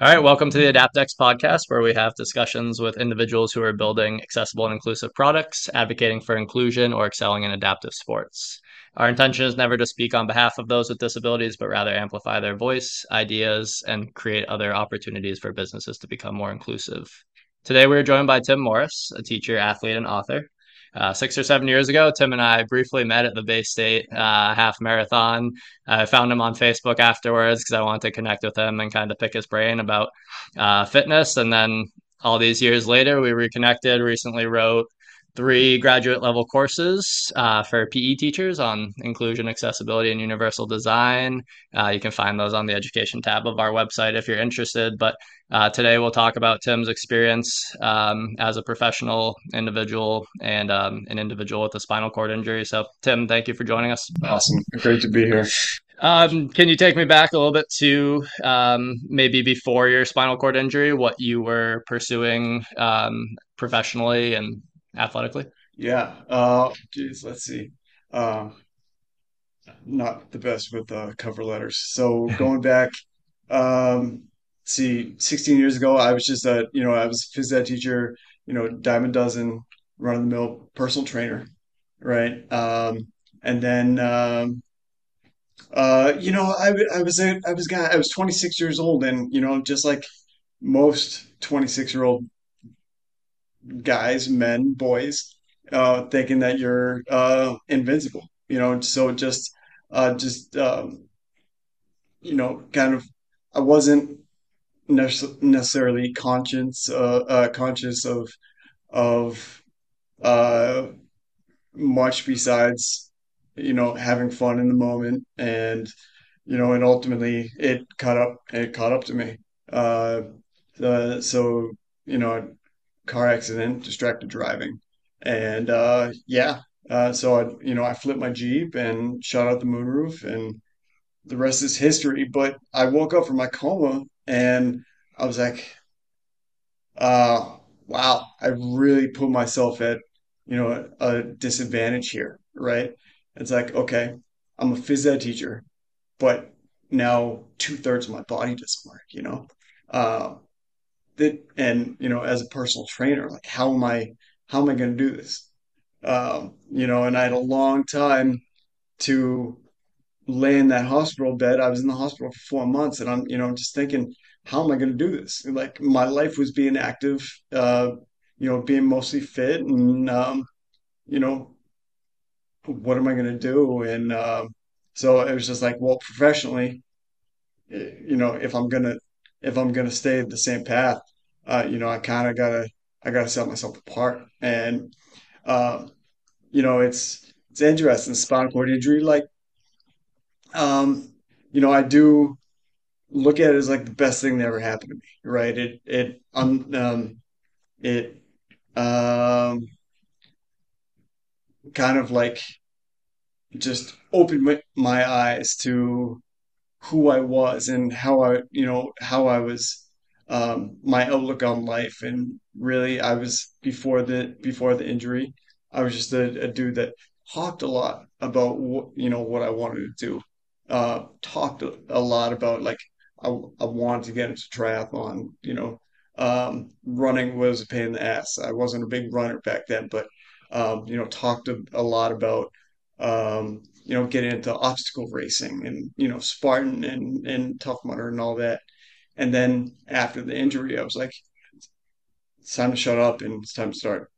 All right, welcome to the AdaptX podcast, where we have discussions with individuals who are building accessible and inclusive products, advocating for inclusion, or excelling in adaptive sports. Our intention is never to speak on behalf of those with disabilities, but rather amplify their voice, ideas, and create other opportunities for businesses to become more inclusive. Today, we're joined by Tim Morris, a teacher, athlete, and author. Uh, six or seven years ago, Tim and I briefly met at the Bay State uh, half marathon. I found him on Facebook afterwards because I wanted to connect with him and kind of pick his brain about uh, fitness. And then all these years later, we reconnected, recently wrote three graduate level courses uh, for PE teachers on inclusion, accessibility, and universal design. Uh, you can find those on the education tab of our website if you're interested. But uh, today we'll talk about Tim's experience um, as a professional individual and um, an individual with a spinal cord injury. So, Tim, thank you for joining us. Awesome. Great to be here. Um, can you take me back a little bit to um, maybe before your spinal cord injury, what you were pursuing um, professionally and athletically? Yeah. Uh, geez, let's see. Uh, not the best with uh, cover letters. So going back, um, see, 16 years ago, I was just a, you know, I was a phys ed teacher, you know, dime a dozen, run of the mill personal trainer, right? Um, and then, um, uh, you know, I, I was a, I was guy, I was 26 years old, and you know, just like most 26 year old guys, men, boys, uh, thinking that you're uh, invincible. You know, so just uh, just um, you know, kind of, I wasn't nece- necessarily conscious uh, uh, conscious of of uh, much besides you know having fun in the moment and you know and ultimately it caught up it caught up to me uh, uh so you know car accident, distracted driving, and uh, yeah, uh, so I, you know, I flipped my Jeep and shot out the moonroof, and the rest is history. But I woke up from my coma, and I was like, uh, wow, I really put myself at, you know, a, a disadvantage here, right? It's like, okay, I'm a phys ed teacher, but now two thirds of my body doesn't work, you know? Uh, that and you know as a personal trainer like how am i how am i going to do this? Um, you know and i had a long time to lay in that hospital bed. I was in the hospital for four months and i'm you know just thinking how am i going to do this? Like my life was being active uh, you know being mostly fit and um, you know what am i going to do? And uh, so it was just like well professionally you know if i'm going to if i'm going to stay the same path uh, you know, I kind of gotta I gotta set myself apart. And um, you know, it's it's interesting spinal cord injury. Like, um, you know, I do look at it as like the best thing that ever happened to me. Right? It it um, um it um kind of like just opened my eyes to who I was and how I you know how I was um, my outlook on life. And really, I was before the before the injury, I was just a, a dude that talked a lot about what you know what I wanted to do. Uh, talked a, lot about like I, I wanted to get into triathlon. You know, um, running was a pain in the ass. I wasn't a big runner back then, but um, you know, talked a, a lot about um, you know getting into obstacle racing and you know Spartan and and Tough Mudder and all that and then after the injury, I was like, it's time to shut up and it's time to start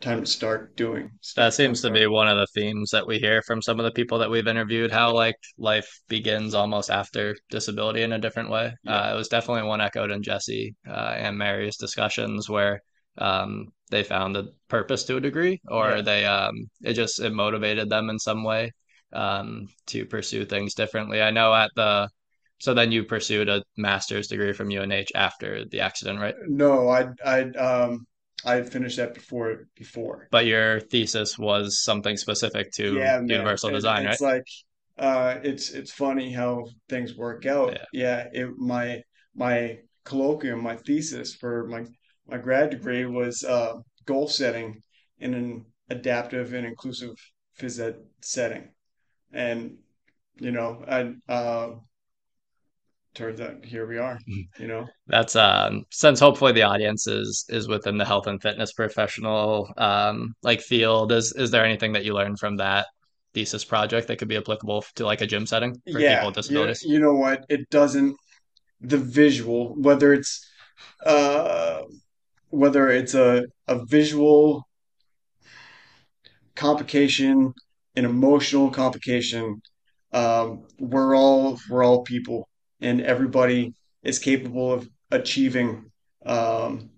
time to start doing That seems to be one of the themes that we hear from some of the people that we've interviewed, how like life begins almost after disability in a different way. Yeah. Uh, it was definitely one echoed in Jesse uh, and Mary's discussions where um, they found a purpose to a degree, or Yeah. they um, it just it motivated them in some way um, to pursue things differently. I know at the so then you pursued a master's degree from UNH after the accident, right? No, I I um I finished that before before. But your thesis was something specific to Yeah, universal design, right? it's like uh it's it's funny how things work out. Yeah. Yeah, it my my colloquium, my thesis for my my grad degree was uh goal setting in an adaptive and inclusive phys ed setting. And you know, I uh turns out here we are, you know. That's um since hopefully the audience is is within the health and fitness professional um like field. Is is there anything that you learned from that thesis project that could be applicable to like a gym setting for people Yeah, with you, disabilities? you know what? It doesn't the visual, whether it's uh whether it's a a visual complication, an emotional complication, um, we're all we're all people, and everybody is capable of achieving um,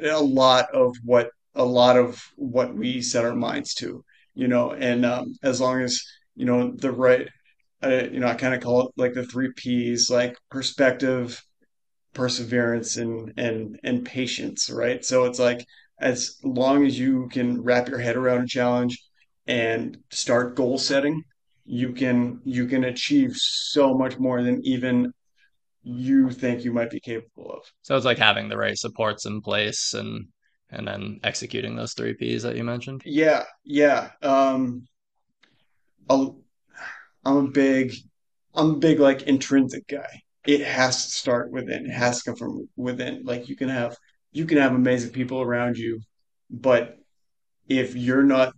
a lot of what a lot of what we set our minds to, you know, and um, as long as you know the right, uh, you know, I kind of call it like the three P's, like perspective, perseverance, and and and patience, right? So it's like as long as you can wrap your head around a challenge and start goal setting, you can you can achieve so much more than even you think you might be capable of. So it's like having the right supports in place and and then executing those three Ps that you mentioned. Yeah, yeah. Um, I'll, I'm a big, I'm a big like intrinsic guy. It has to start within. It has to come from within. Like you can have, you can have amazing people around you, but if you're not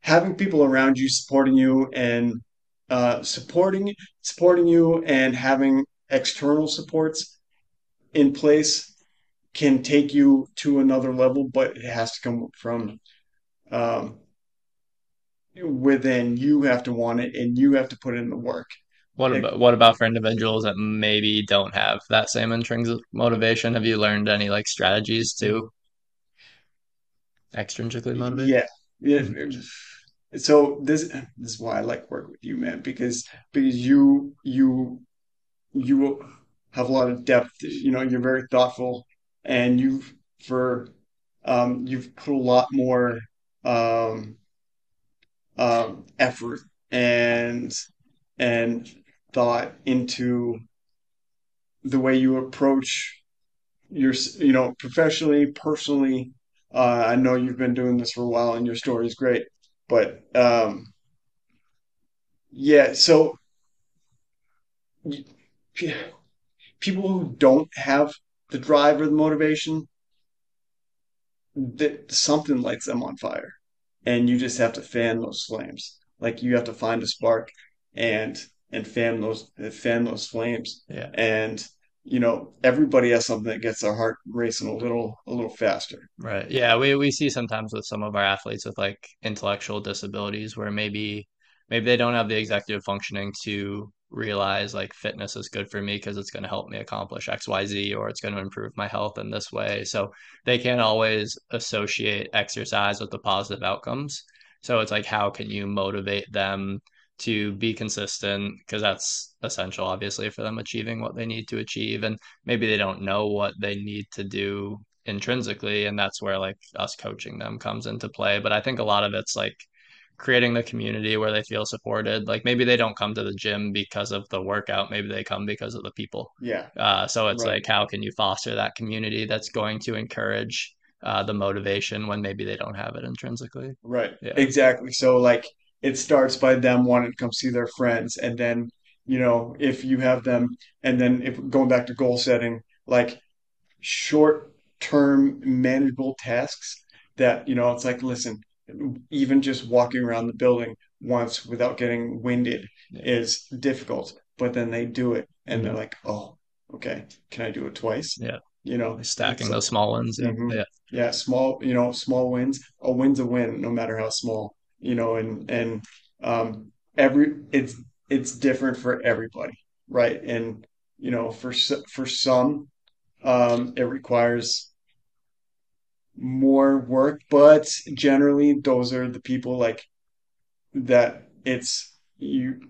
having people around you supporting you and uh, supporting supporting you and having external supports in place can take you to another level, but it has to come from um, within. You have to want it, and you have to put in the work. What about what about for individuals that maybe don't have that same intrinsic motivation? Have you learned any like strategies to extrinsically motivate? yeah, yeah. So this this is why I like working with you, man, because because you you you have a lot of depth. You know, you're very thoughtful, and you've for um, you've put a lot more um, um, effort and and thought into the way you approach your you know professionally, personally. Uh, I know you've been doing this for a while, and your story is great, but um, yeah. So people who don't have the drive or the motivation that something lights them on fire and you just have to fan those flames like you have to find a spark and and fan those fan those flames Yeah. and you know everybody has something that gets their heart racing a little a little faster Right. Yeah, we we see sometimes with some of our athletes with like intellectual disabilities where maybe maybe they don't have the executive functioning to realize like fitness is good for me because it's going to help me accomplish XYZ or it's going to improve my health in this way. So they can't always associate exercise with the positive outcomes. So it's like how can you motivate them to be consistent because that's essential obviously for them achieving what they need to achieve and maybe they don't know what they need to do intrinsically and that's where like us coaching them comes into play. But i think a lot of it's like creating the community where they feel supported. Like maybe they don't come to the gym because of the workout maybe they come because of the people. Yeah. Uh, so it's right. like how can you foster that community that's going to encourage uh, the motivation when maybe they don't have it intrinsically? Right. Yeah. Exactly. So like it starts by them wanting to come see their friends. And then you know if you have them and then if going back to goal setting like short term manageable tasks that you know it's like listen even just walking around the building once without getting winded yeah. is difficult but then they do it and they're hmm like oh okay can i do it twice? Yeah. You know? Stacking those small ones yeah. Hmm yeah. Yeah small you know small wins. A win's a win no matter how small you know and and um every it's it's different for everybody right and you know for for some um, it requires more work, but generally those are the people like that it's you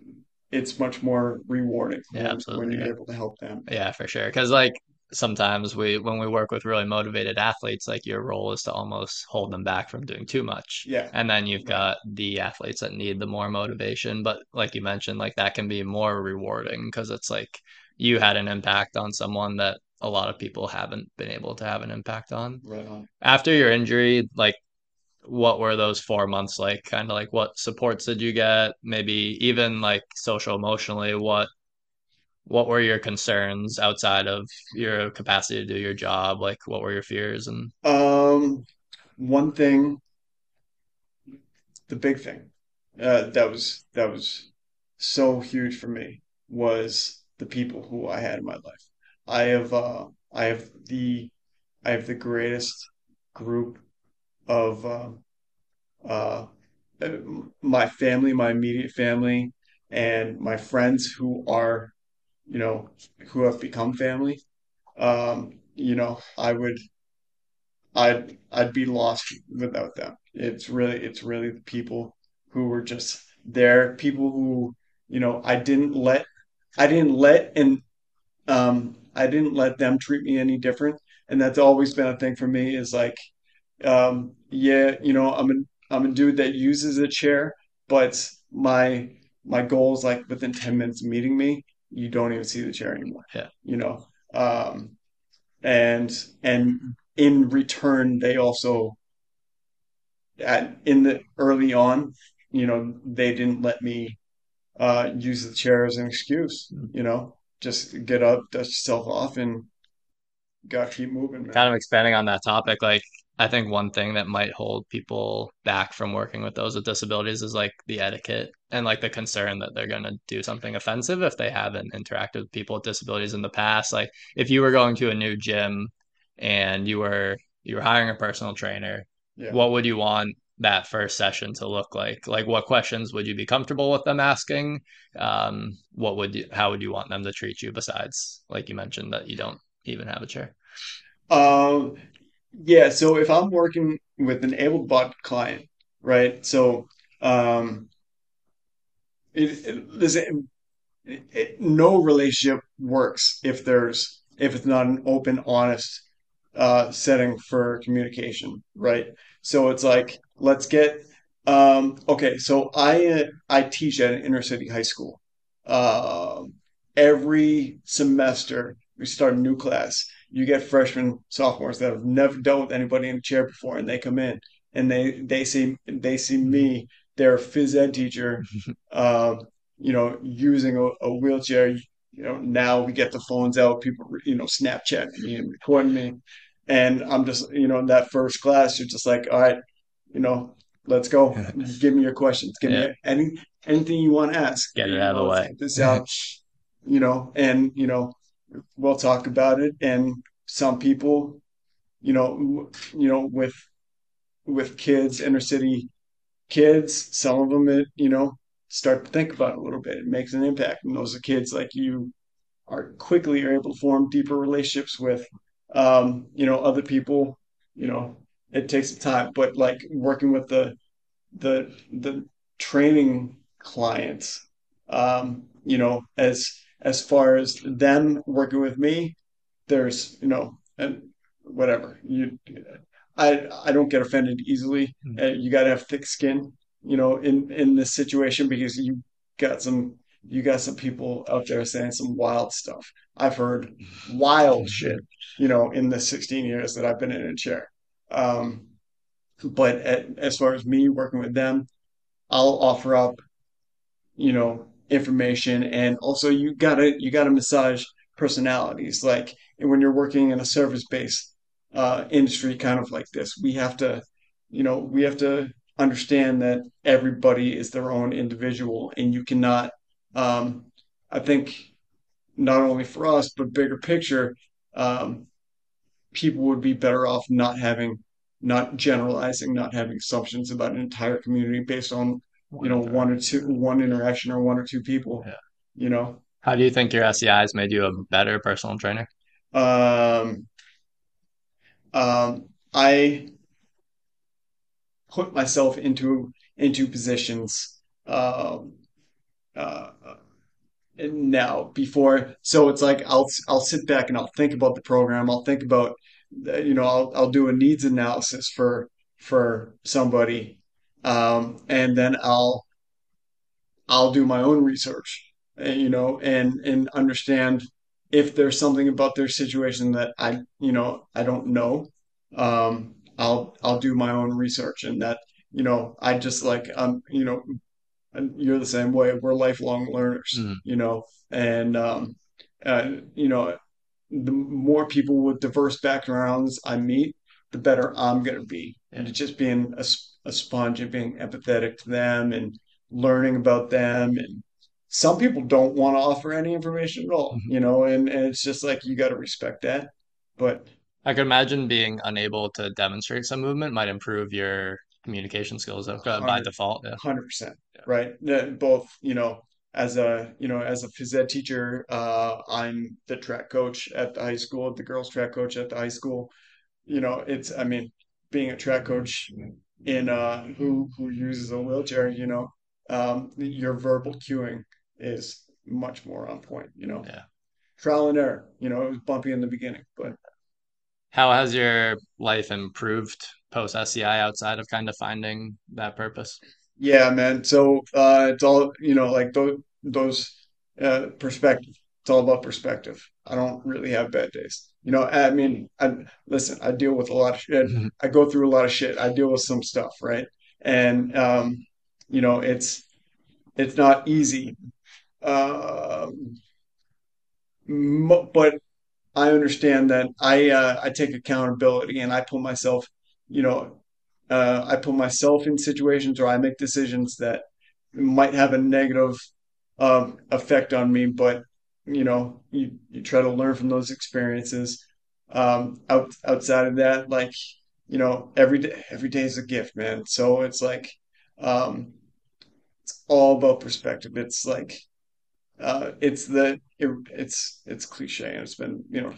it's much more rewarding yeah when when you're yeah able to help them. Yeah, for sure. Because like sometimes we when we work with really motivated athletes, like your role is to almost hold them back from doing too much. Yeah, And then you've got the athletes that need the more motivation. But like you mentioned, like that can be more rewarding because it's like you had an impact on someone that a lot of people haven't been able to have an impact on. Right on. After your injury, like what were those four months like? Kind of like what supports did you get? Maybe even like social emotionally, what what were your concerns outside of your capacity to do your job? Like what were your fears and Um, one thing, the big thing, uh, that was that was so huge for me was the people who I had in my life. I have uh, I have the I have the greatest group of uh, uh, my family, my immediate family, and my friends who are, you know, who have become family. Um, you know, I would I'd I'd be lost without them. It's really it's really the people who were just there, people who, you know, I didn't let I didn't let and um I didn't let them treat me any different. And that's always been a thing for me is like, um, yeah, you know, I'm a I'm a dude that uses a chair, but my my goal is like within 10 minutes meeting me, you don't even see the chair anymore, yeah. you know. Um, and and in return they also at in the early on you know they didn't let me uh use the chair as an excuse you know just get up dust yourself off and gotta keep moving man kind of expanding on that topic, like I think one thing that might hold people back from working with those with disabilities is like the etiquette and like the concern that they're going to do something offensive if they haven't interacted with people with disabilities in the past. Like if you were going to a new gym and you were you were hiring a personal trainer, yeah what would you want that first session to look like? Like what questions would you be comfortable with them asking? Um, what would you how would you want them to treat you besides like you mentioned that you don't even have a chair? um yeah so if i'm working with an able-bodied client right so um it, it, listen, it, it, no relationship works if there's if it's not an open honest uh, setting for communication, right? So it's like, let's get um, okay. So I uh, I teach at an inner city high school. Um, every semester we start a new class. You get freshmen, sophomores that have never dealt with anybody in a chair before, and they come in and they they see they see me, their phys ed teacher, um, you know, using a, a wheelchair. You know, now we get the phones out, people, you know, Snapchat me and recording me and I'm just, you know, in that first class, you're just like, all right, you know, let's go. Give me your questions. Give Yeah. me any anything you want to ask. Get it out of the way. this out, you know, and you know, we'll talk about it. And some people, you know, you know, with with kids, inner city kids, some of them, it, you know, start to think about it a little bit. It makes an impact. And those are kids like you are quickly are able to form deeper relationships with um, you know other people you know it takes time but like working with the the the training clients um, you know as as far as them working with me there's you know and whatever you I I don't get offended easily. Mm. uh, you got to have thick skin you know in in this situation because you got some you got some people out there saying some wild stuff. I've heard wild shit you know in the 16 years that I've been in a chair. Um but at, as far as me working with them I'll offer up you know information and also you gotta you gotta massage personalities. Like when you're working in a service based uh, industry kind of like this we have to you know we have to understand that everybody is their own individual and you cannot um, i think not only for us but bigger picture um, people would be better off not having not generalizing not having assumptions about an entire community based on you know one or two one interaction or one or two people Yeah. you know How do you think your SCI's made you a better personal trainer? um um i put myself into into positions um uh now before. So it's like i'll i'll sit back and i'll think about the program. I'll think about you know i'll, I'll do a needs analysis for for somebody. Um and then i'll I'll do my own research, uh, you know, and and understand if there's something about their situation that I, you know, I don't know. Um, I'll I'll do my own research and that you know I just like um you know you're the same way. We're lifelong learners, Mhm. you know, and um, uh, you know, the more people with diverse backgrounds I meet, the better I'm gonna be. Yeah. And it's just being a sponge and being empathetic to them and learning about them. And some people don't want to offer any information at all, Mhm. you know, and, and it's just like you got to respect that. But I could imagine being unable to demonstrate some movement might improve your communication skills uh, by hundred default. Yeah. hundred percent, Yeah. right? Both, you know, as a you know as a phys ed teacher, uh, I'm the track coach at the high school, the girls track coach at the high school. You know, it's I mean, being a track coach in uh who who uses a wheelchair, you know, um, your verbal cueing is much more on point. You know, Yeah. trial and error. You know, it was bumpy in the beginning, but How has your life improved post SCI outside of kind of finding that purpose? Yeah, man. So uh, it's all you know, like those those uh, perspective. It's all about perspective. I don't really have bad days. You know, I mean, I listen. I deal with a lot of shit. I go through a lot of shit. I deal with some stuff, right? And um, you know, it's it's not easy. Um, but I understand that I uh, I take accountability and I put myself, you know, uh, I put myself in situations where I make decisions that might have a negative um, effect on me, but you know, you, you try to learn from those experiences. Um, out, outside of that, like, you know, every day, every day is a gift, man. So it's like, um, it's all about perspective. It's like, uh, it's the, it, it's, it's cliche and it's been, you know,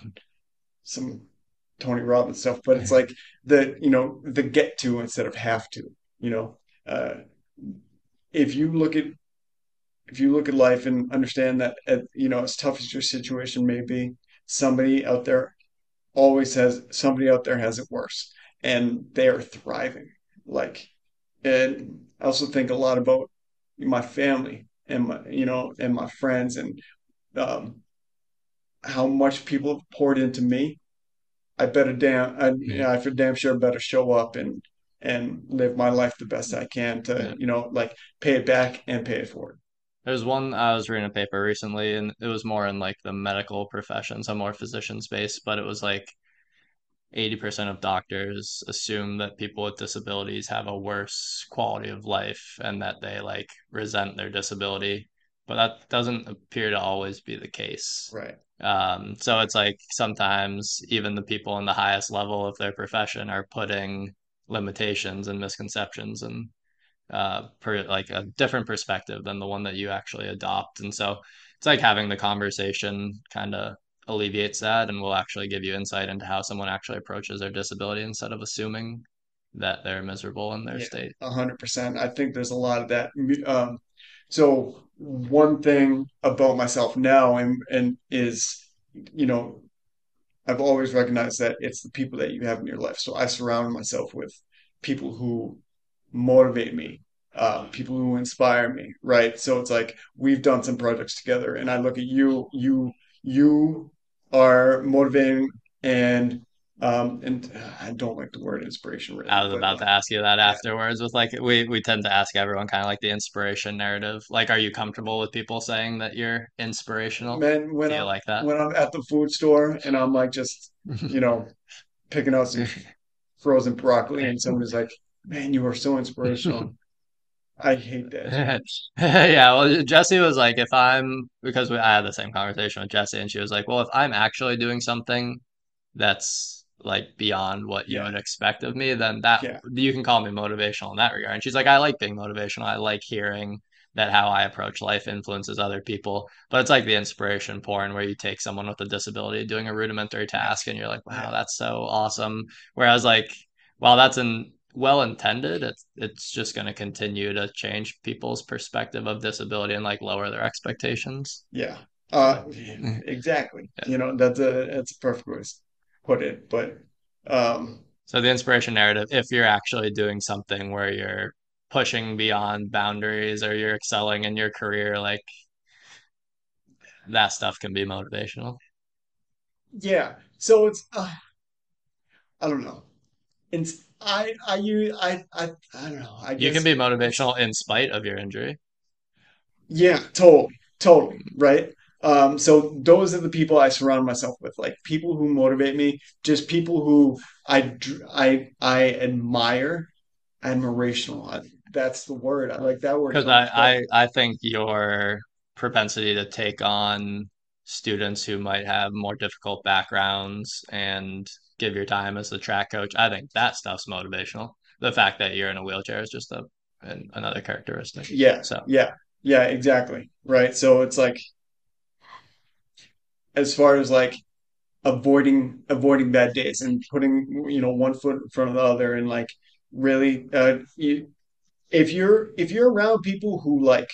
some Tony Robbins stuff, but it's like the, you know, the get to instead of have to, you know, uh, if you look at if you look at life and understand that, uh, you know, as tough as your situation may be, somebody out there always has somebody out there has it worse, and they are thriving. Like, and I also think a lot about my family and my, you know, and my friends and um, how much people have poured into me. I better damn, I, you Yeah. know, I for damn sure better show up and and live my life the best I can to, Yeah. you know, like pay it back and pay it forward. There's one I was reading a paper recently, and it was more in like the medical profession, so more physician space, but it was like 80% of doctors assume that people with disabilities have a worse quality of life and that they like resent their disability, but that doesn't appear to always be the case. Right. Um, so it's like sometimes even the people in the highest level of their profession are putting limitations and misconceptions and uh, per like a different perspective than the one that you actually adopt. And so it's like having the conversation kind of alleviates that and will actually give you insight into how someone actually approaches their disability instead of assuming that they're miserable in their Yeah, state. a hundred percent. I think there's a lot of that. Um, so one thing about myself now and and is, you know, I've always recognized that it's the people that you have in your life. So I surround myself with people who motivate me, uh, people who inspire me, right? So it's like we've done some projects together, and I look at you, you, you are motivating and um, and I don't like the word inspiration I was about to ask you that yeah, afterwards with like we we tend to ask everyone kind of like the inspiration narrative. Like, are you comfortable with people saying that you're inspirational? man, when I'm like that? when I'm at the food store and I'm like just, you know, picking out some frozen broccoli and somebody's like, "Man, you are so inspirational." I hate that. Yeah, well, Jesse was like, if I'm because we, I had the same conversation with Jesse, and she was like, well, if I'm actually doing something that's like beyond what you Yeah, would expect of me, then that yeah, you can call me motivational in that regard. And she's like, I like being motivational. I like hearing that how I approach life influences other people. But it's like the inspiration porn where you take someone with a disability doing a rudimentary task and you're like, wow, that's so awesome. Whereas like, while that's an well intended, it's it's just going to continue to change people's perspective of disability and like lower their expectations. yeah. Uh, exactly. yeah. You know, that's a that's a perfect way to put it. But um, So the inspiration narrative, if you're actually doing something where you're pushing beyond boundaries or you're excelling in your career, like that stuff can be motivational. yeah. So it's uh, I don't know. I I you I I I don't know. I You can be motivational in spite of your injury. yeah, totally, totally, right? Um, so those are the people I surround myself with, like people who motivate me, just people who I I I admire, admirational. I, that's the word. I like that word Because I. I, I think your propensity to take on students who might have more difficult backgrounds and give your time as the track coach, I think that stuff's motivational. The fact that you're in a wheelchair is just a an, another characteristic. Yeah, So, yeah, yeah, exactly. Right. So it's like as far as like avoiding avoiding bad days and putting you know one foot in front of the other and like really uh you, if you're if you're around people who like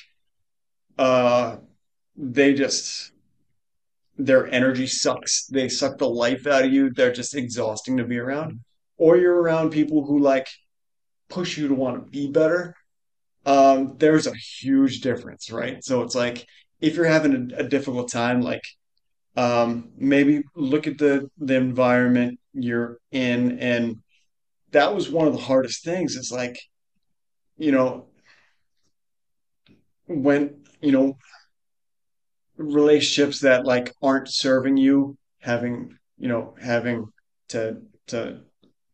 uh they just their energy sucks. They suck the life out of you. They're just exhausting to be around. Or you're around people who like push you to want to be better. Um there's a huge difference right? So it's like if you're having a, a difficult time like um maybe look at the the environment you're in. And that was one of the hardest things. It's like you know when you know relationships that like aren't serving you having you know having to to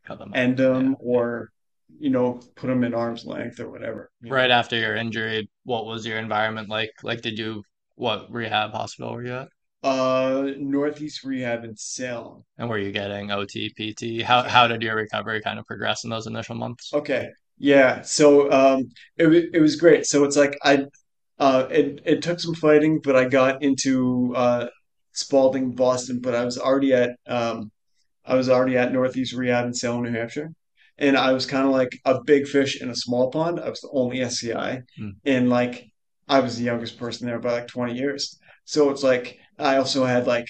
cut them end Yeah. them or you know put them at arm's length or whatever Right know after your injury, what was your environment like? Like, did you, what rehab hospital were you at? uh northeast rehab in salem And were you getting OT, PT? How how did your recovery kind of progress in those initial months? okay yeah so um it, it was great so it's like i uh it, it took some fighting but i got into uh Spaulding boston but i was already at um I was already at Northeast Rehab in Salem, New Hampshire. And I was kind of like a big fish in a small pond. I was the only SCI. Mm. And like, I was the youngest person there by like 20 years. So it's like, I also had like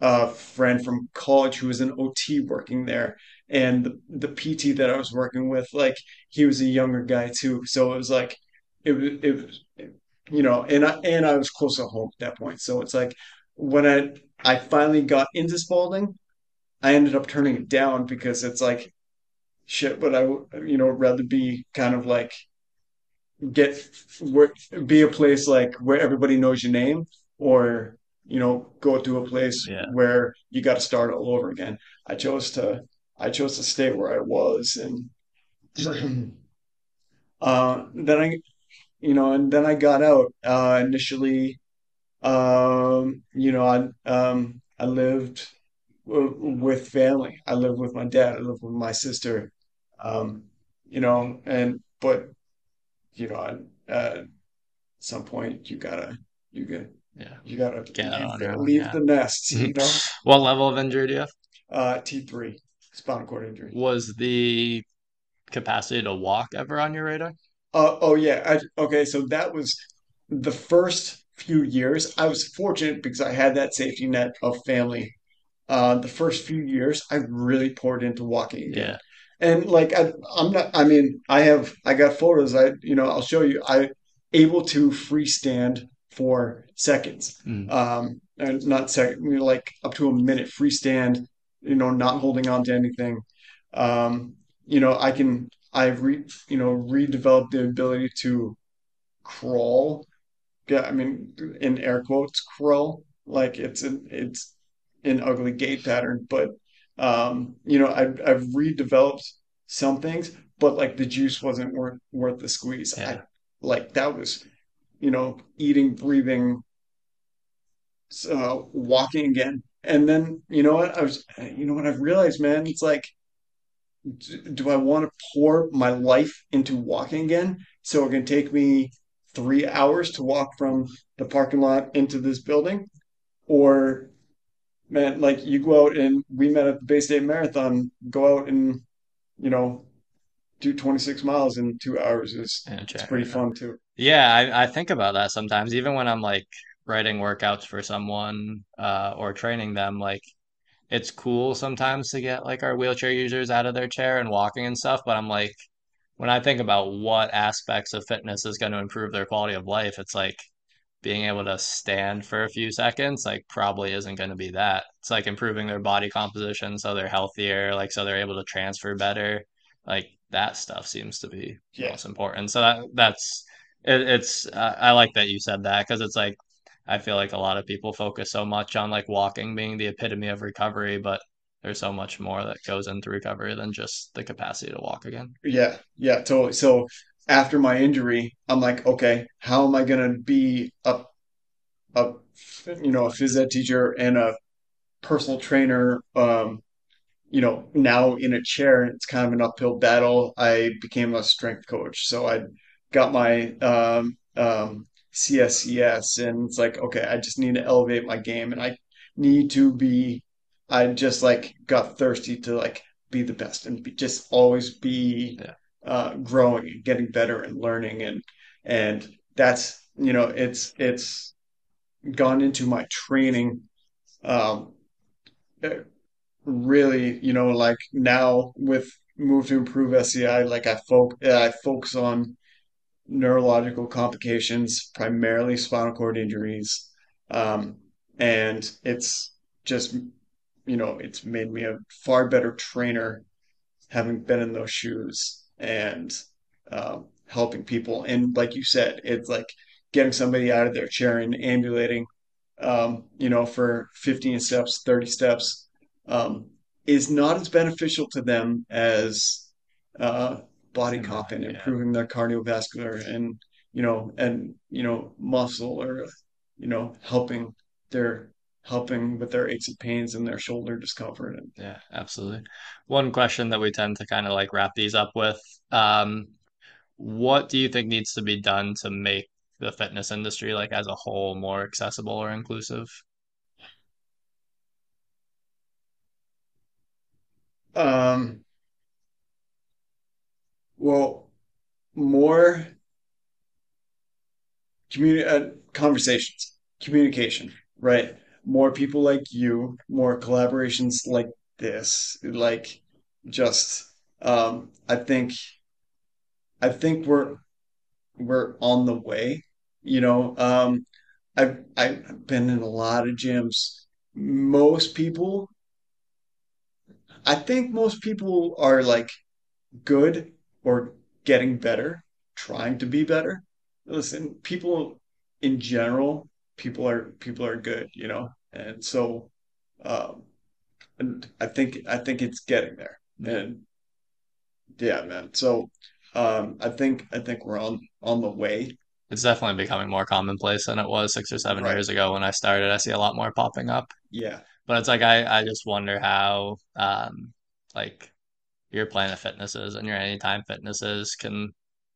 a friend from college who was an OT working there. And the, the PT that I was working with, like, he was a younger guy too. So it was like, it was, it was, you know, and I, and I was close to home at that point. So it's like, when I, I finally got into Spaulding, I ended up turning it down because it's like shit. But I, you know, rather be kind of like get work, be a place like where everybody knows your name, or you know, go to a place Yeah. where you got to start all over again. I chose to, I chose to stay where I was, and uh, then I, you know, and then I got out. Uh, initially, um, you know, I, um, I lived w- with family. I lived with my dad. I lived with my sister. Um, you know, and but you know, at some point you gotta you get Yeah. you gotta Get leave the leave Yeah. the nest. You know, What level of injury do you have? uh, T three spinal cord injury. Was the capacity to walk ever on your radar? Uh, oh yeah. I, okay, so that was the first few years. I was fortunate because I had that safety net of family uh, the first few years, I really poured into walking again. Yeah. And like I, I'm not. I mean, I have. I got photos. I you know I'll show you. I able to freestand for seconds. Mm. Um, not second. You know, like up to a minute freestand. You know, not holding on to anything. Um, you know, I can. I've re you know redeveloped the ability to crawl yeah, I mean, in air quotes, crawl. Like it's an it's an ugly gait pattern, but um, you know, I've I've redeveloped some things, but like the juice wasn't worth worth the squeeze. I Yeah. like that was, you know, eating, breathing, uh, walking again. And then, you know what? I was, you know what I've realized, man, it's like, do I want to pour my life into walking again? So it can take me three hours to walk from the parking lot into this building? Or, man, like you go out and we met at the Bay State Marathon, go out and, you know, do 26 miles in two hours is, it's pretty fun too. Yeah, I, I think about that sometimes, even when I'm like writing workouts for someone uh, or training them, like it's cool sometimes to get like our wheelchair users out of their chair and walking and stuff. But I'm like, when I think about what aspects of fitness is going to improve their quality of life, it's like being able to stand for a few seconds, like probably isn't going to be that. It's like improving their body composition so they're healthier, like so they're able to transfer better. like that stuff seems to be Yeah. most important. So that that's it, it's uh, I like that you said that because it's like I feel like a lot of people focus so much on like walking being the epitome of recovery, but there's so much more that goes into recovery than just the capacity to walk again. Yeah, yeah, totally. So after my injury, I'm like, okay, how am I gonna be a a you know a phys ed teacher and a personal trainer? Um, you know, now in a chair, it's kind of an uphill battle. I became a strength coach, so I got my um, um, CSCS, and it's like, okay, I just need to elevate my game, and I need to be. I just like got thirsty to like be the best and be, just always be Yeah. uh, growing and getting better and learning, and and that's you know, it's it's gone into my training. Um, really, you know, like now with Move to Improve SCI like I folk I focus on neurological complications, primarily spinal cord injuries. Um, and it's just, you know, it's made me a far better trainer having been in those shoes and um, helping people. And like you said, it's like getting somebody out of their chair and ambulating, um, you know, for 15 steps, 30 steps, um, is not as beneficial to them as uh, body comp and improving their cardiovascular and, you know, and, you know, muscle or, you know, helping their helping with their aches and pains and their shoulder discomfort and Yeah, absolutely. One question that we tend to kind of like wrap these up with, um, what do you think needs to be done to make the fitness industry like as a whole more accessible or inclusive? um well more communi- uh, conversations, communication, right? More people like you, more collaborations like this, like just um, I think I think we're we're on the way. You know, um, I've I've been in a lot of gyms. Most people, I think most people are like good or getting better, trying to be better. Listen, people in general, people are people are good, you know, and so um, and I think I think it's getting there, and yeah, man. So um, I think I think we're on on the way, It's definitely becoming more commonplace than it was six or seven right? years ago when I started. I see a lot more popping up. Yeah, But it's like I, I just wonder how um like your Planet Fitnesses and your Anytime Fitnesses can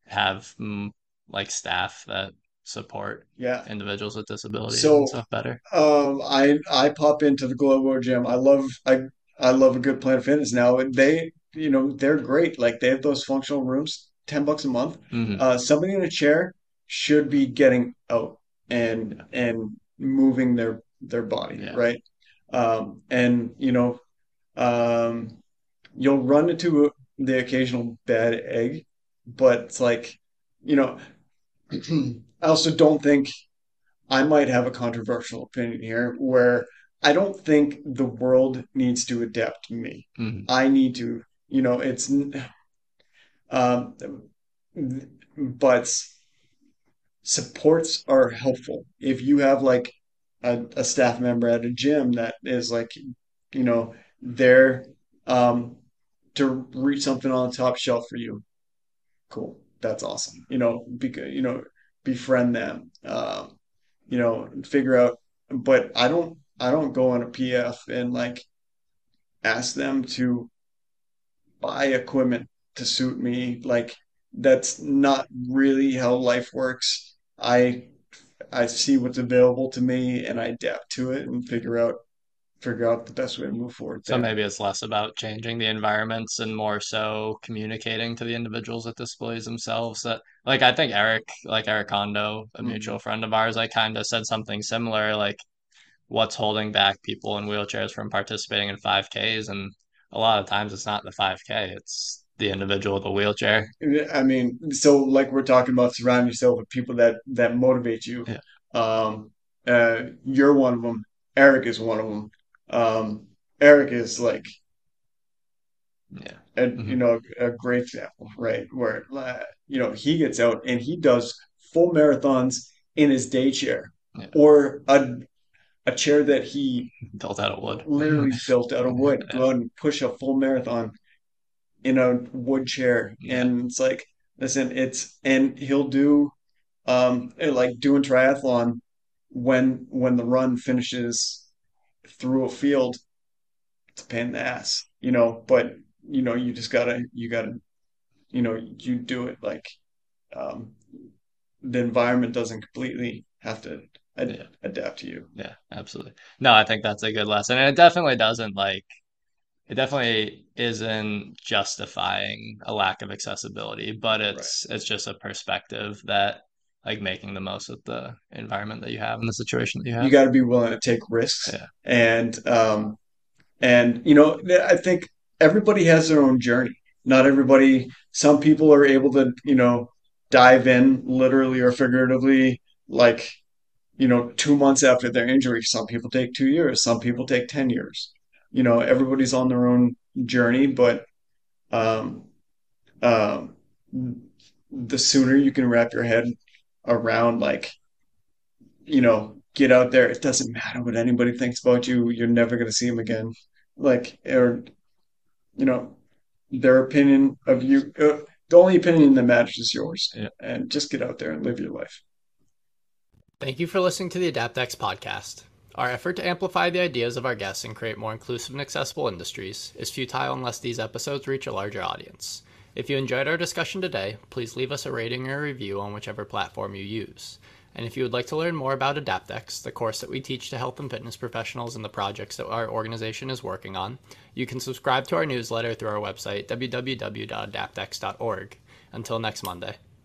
have mm, like staff that support yeah. individuals with disabilities and So stuff better. Um, I I pop into the Globo gym. I love I I love a good Planet Fitness now. And They, you know, they're great. Like they have those functional rooms, 10 bucks a month. hmm Uh, somebody in a chair should be getting out and and moving their their body, Yeah. right? Um, and you know, um, you'll run into the occasional bad egg, but it's like, you know, I also don't think I might have a controversial opinion here where I don't think the world needs to adapt to me. hmm I need to, you know, it's, um, but supports are helpful. If you have like a, a staff member at a gym that is like, you know, there um, to reach something on the top shelf for you, cool. That's awesome. You know, you know, befriend them. Um, you know, figure out. But I don't, I don't go on a PF and like ask them to buy equipment to suit me. Like that's not really how life works. I I see what's available to me and I adapt to it and figure out figure out the best way to move forward So maybe it's less about changing the environments and more so communicating to the individuals with disabilities themselves that like I think Eric, like Eric Kondo, a mutual Mhm. friend of ours, like kind of said something similar, like what's holding back people in wheelchairs from participating in 5Ks and a lot of times it's not the 5K, it's the individual with a wheelchair. I mean, so like we're talking about surrounding yourself with people that that motivate you. Yeah. Um, uh, you're one of them. Eric is one of them. Um, Eric is like Yeah. And you hmm know, a great example, right? Where uh, you know he gets out and he does full marathons in his day chair Yeah. or a a chair that he Built out of wood. literally built out of wood. Yeah. Go out and push a full marathon in a wood chair, Yeah. and it's like, listen, it's and he'll do um like doing triathlon when when the run finishes through a field. It's a pain in the ass, you know, but you know you just gotta you gotta you know you do it like um the environment doesn't completely have to ad Yeah. adapt to you. Yeah. Absolutely. No, I think that's a good lesson. And it definitely doesn't like it definitely isn't justifying a lack of accessibility, but Right. it's it's just a perspective that like making the most of the environment that you have and the situation that you have. You got to be willing to take risks Yeah. and um And, you know, I think everybody has their own journey. Not everybody, some people are able to, you know, dive in literally or figuratively, like, you know, two months after their injury. Some people take two years, some people take 10 years. You know, everybody's on their own journey, but um, um, the sooner you can wrap your head around, like, you know, get out there. It doesn't matter what anybody thinks about you. You're never going to see them again. Like, or you know, their opinion of you. Uh, the only opinion that matters is yours, Yeah. and just get out there and live your life. Thank you for listening to the AdaptX podcast. Our effort to amplify the ideas of our guests and create more inclusive and accessible industries is futile unless these episodes reach a larger audience. If you enjoyed our discussion today, please leave us a rating or a review on whichever platform you use. And if you would like to learn more about AdaptX, the course that we teach to health and fitness professionals and the projects that our organization is working on, you can subscribe to our newsletter through our website, www.adaptx.org. Until next Monday.